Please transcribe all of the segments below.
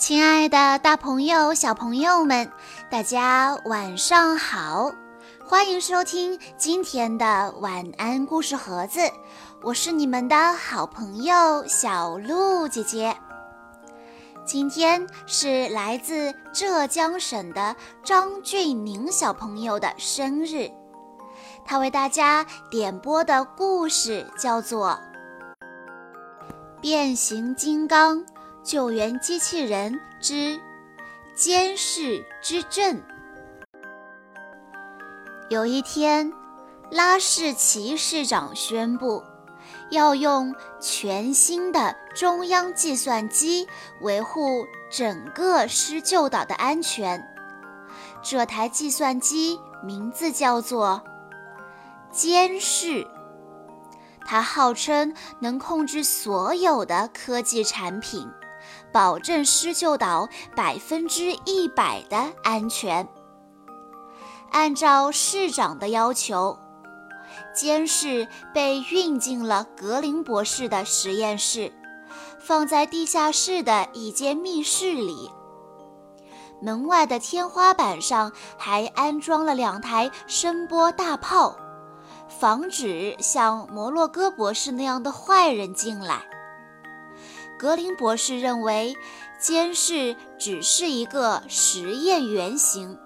亲爱的，大朋友、小朋友们，大家晚上好！欢迎收听今天的晚安故事盒子，我是你们的好朋友小鹿姐姐。今天是来自浙江省的张俊宁小朋友的生日，他为大家点播的故事叫做《变形金刚》。救援机器人之监视之阵。有一天，拉士奇市长宣布，要用全新的中央计算机维护整个施救岛的安全。这台计算机名字叫做监视。它号称能控制所有的科技产品。保证施救岛百分之一百的安全。按照市长的要求，监视被运进了格林博士的实验室，放在地下室的一间密室里。门外的天花板上还安装了两台声波大炮，防止像摩洛哥博士那样的坏人进来。格林博士认为，监视只是一个实验原型，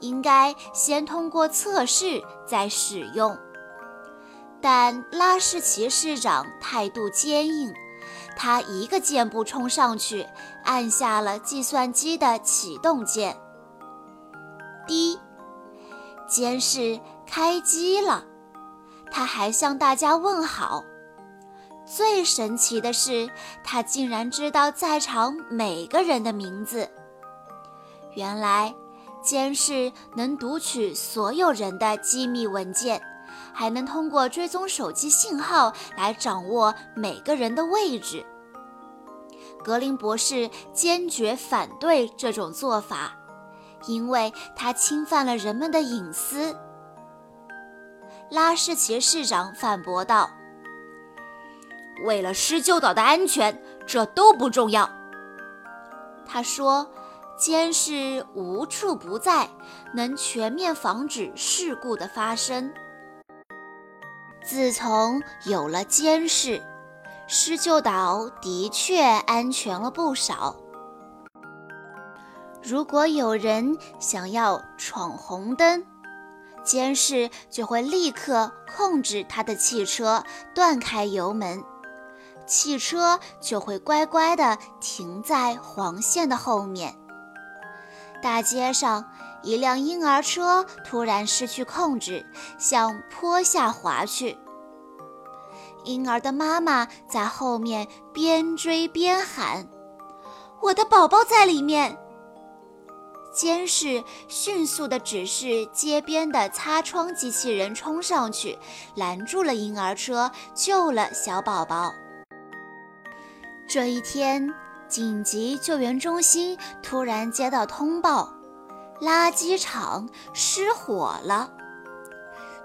应该先通过测试再使用。但拉什奇市长态度坚硬，他一个箭步冲上去，按下了计算机的启动键。滴，监视开机了，他还向大家问好。最神奇的是，他竟然知道在场每个人的名字。原来，监视能读取所有人的机密文件，还能通过追踪手机信号来掌握每个人的位置。格林博士坚决反对这种做法，因为他侵犯了人们的隐私。拉什奇市长反驳道。为了施救岛的安全，这都不重要。他说：“监视无处不在，能全面防止事故的发生。自从有了监视，施救岛的确安全了不少。如果有人想要闯红灯，监视就会立刻控制他的汽车，断开油门。”汽车就会乖乖地停在黄线的后面。大街上，一辆婴儿车突然失去控制，向坡下滑去。婴儿的妈妈在后面边追边喊：“我的宝宝在里面！”监视迅速地指示街边的擦窗机器人冲上去，拦住了婴儿车，救了小宝宝。这一天，紧急救援中心突然接到通报，垃圾场失火了。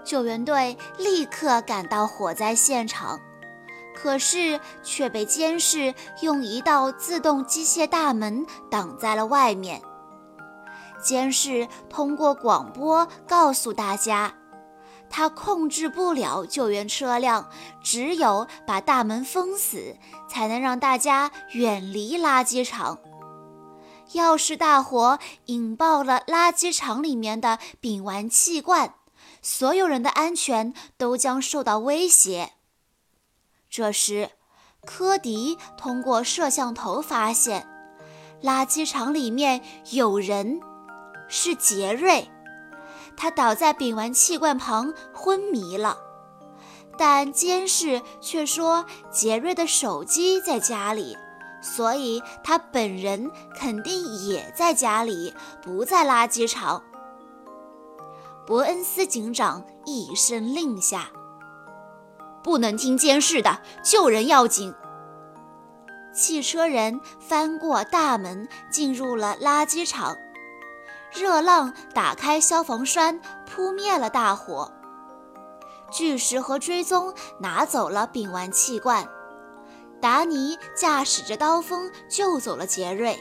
救援队立刻赶到火灾现场，可是却被监视用一道自动机械大门挡在了外面。监视通过广播告诉大家。他控制不了救援车辆，只有把大门封死，才能让大家远离垃圾场。要是大火引爆了垃圾场里面的丙烷气罐，所有人的安全都将受到威胁。这时，科迪通过摄像头发现，垃圾场里面有人，是杰瑞。他倒在丙烷气罐旁昏迷了，但监视却说杰瑞的手机在家里，所以他本人肯定也在家里，不在垃圾场。伯恩斯警长一声令下：“不能听监视的，救人要紧。”汽车人翻过大门，进入了垃圾场。热浪打开消防栓，扑灭了大火。巨石和追踪拿走了丙烷气罐。达尼驾驶着刀锋救走了杰瑞。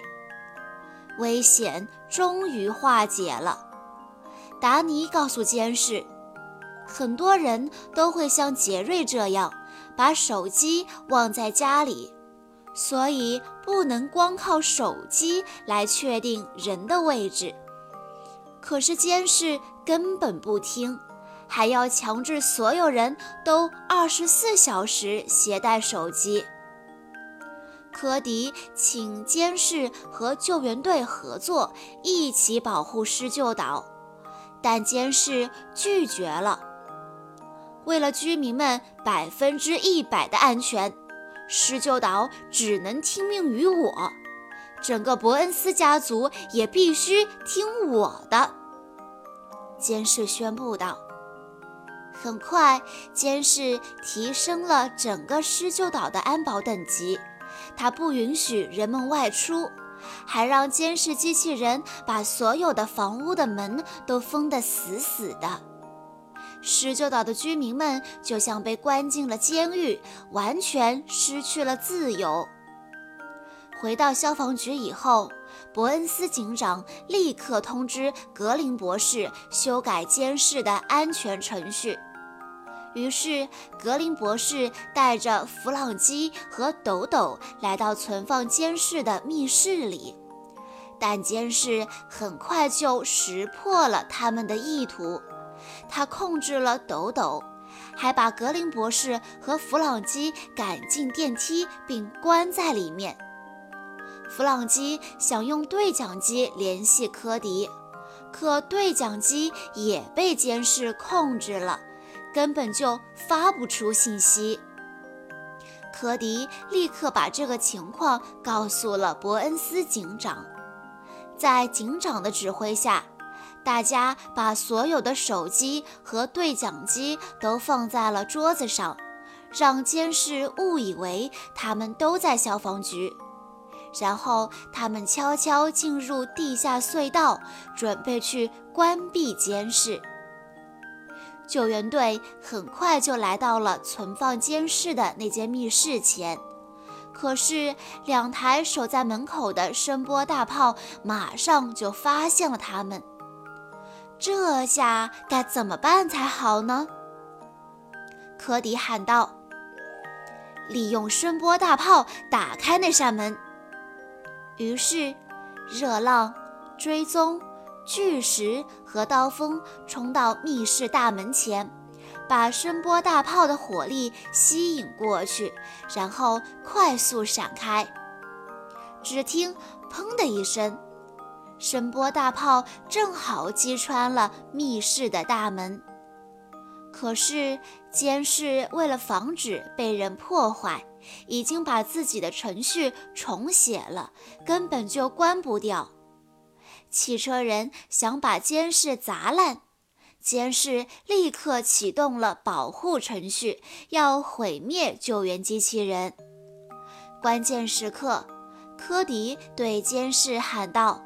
危险终于化解了。达尼告诉监视，很多人都会像杰瑞这样，把手机忘在家里，所以不能光靠手机来确定人的位置。可是监视根本不听。还要强制所有人都二十四小时携带手机。科迪请监视和救援队合作，一起保护施救岛，但监视拒绝了。为了居民们百分之一百的安全，施救岛只能听命于我，整个伯恩斯家族也必须听我的。监视宣布道。很快，监视提升了整个施救岛的安保等级。他不允许人们外出，还让监视机器人把所有的房屋的门都封得死死的。施救岛的居民们就像被关进了监狱，完全失去了自由。回到消防局以后，伯恩斯警长立刻通知格林博士修改监视的安全程序。于是，格林博士带着弗朗基和斗斗来到存放监视的密室里，但监视很快就识破了他们的意图。他控制了斗斗，还把格林博士和弗朗基赶进电梯，并关在里面。弗朗基想用对讲机联系科迪，可对讲机也被监视控制了。根本就发不出信息。科迪立刻把这个情况告诉了伯恩斯警长，在警长的指挥下，大家把所有的手机和对讲机都放在了桌子上，让监视误以为他们都在消防局。然后他们悄悄进入地下隧道，准备去关闭监视。救援队很快就来到了存放监视的那间密室前，可是两台守在门口的声波大炮马上就发现了他们。这下该怎么办才好呢？科迪喊道：“利用声波大炮打开那扇门。”于是，热浪、追踪。巨石和刀锋冲到密室大门前，把声波大炮的火力吸引过去，然后快速闪开。只听“砰”的一声，声波大炮正好击穿了密室的大门。可是监视为了防止被人破坏，已经把自己的程序重写了，根本就关不掉。汽车人想把监视砸烂，监视立刻启动了保护程序，要毁灭救援机器人。关键时刻，科迪对监视喊道：“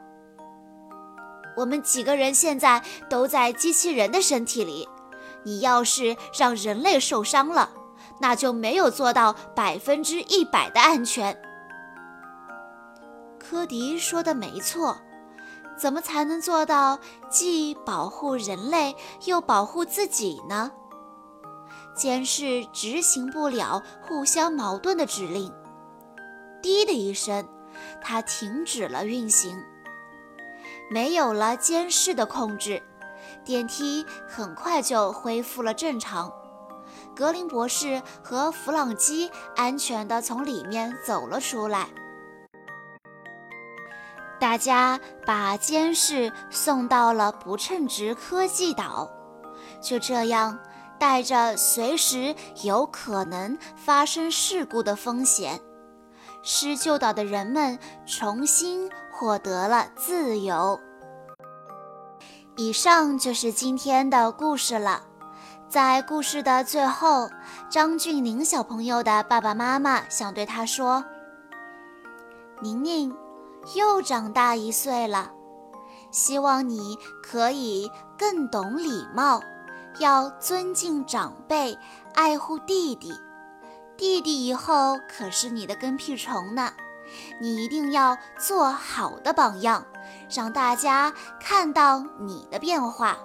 我们几个人现在都在机器人的身体里，你要是让人类受伤了，那就没有做到百分之一百的安全。”科迪说的没错。怎么才能做到既保护人类又保护自己呢？监视执行不了互相矛盾的指令。滴的一声，它停止了运行。没有了监视的控制，电梯很快就恢复了正常。格林博士和弗朗基安全地从里面走了出来。大家把监视送到了不称职科技岛，就这样，带着随时有可能发生事故的风险，施救岛的人们重新获得了自由。以上就是今天的故事了。在故事的最后，张俊宁小朋友的爸爸妈妈想对他说：“宁宁。”又长大一岁了，希望你可以更懂礼貌，要尊敬长辈，爱护弟弟。弟弟以后可是你的跟屁虫呢，你一定要做好的榜样，让大家看到你的变化。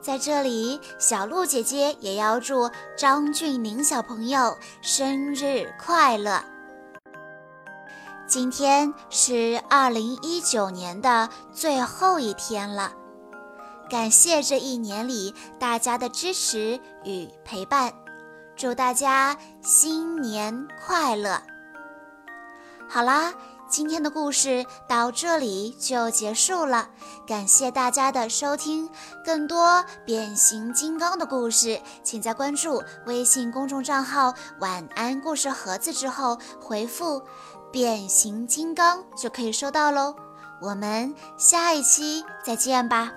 在这里，小鹿姐姐也要祝张俊宁小朋友生日快乐。今天是二零一九年的最后一天了，感谢这一年里大家的支持与陪伴，祝大家新年快乐！好啦。今天的故事到这里就结束了，感谢大家的收听。更多变形金刚的故事，请在关注微信公众账号“晚安故事盒子”之后回复“变形金刚”就可以收到喽。我们下一期再见吧。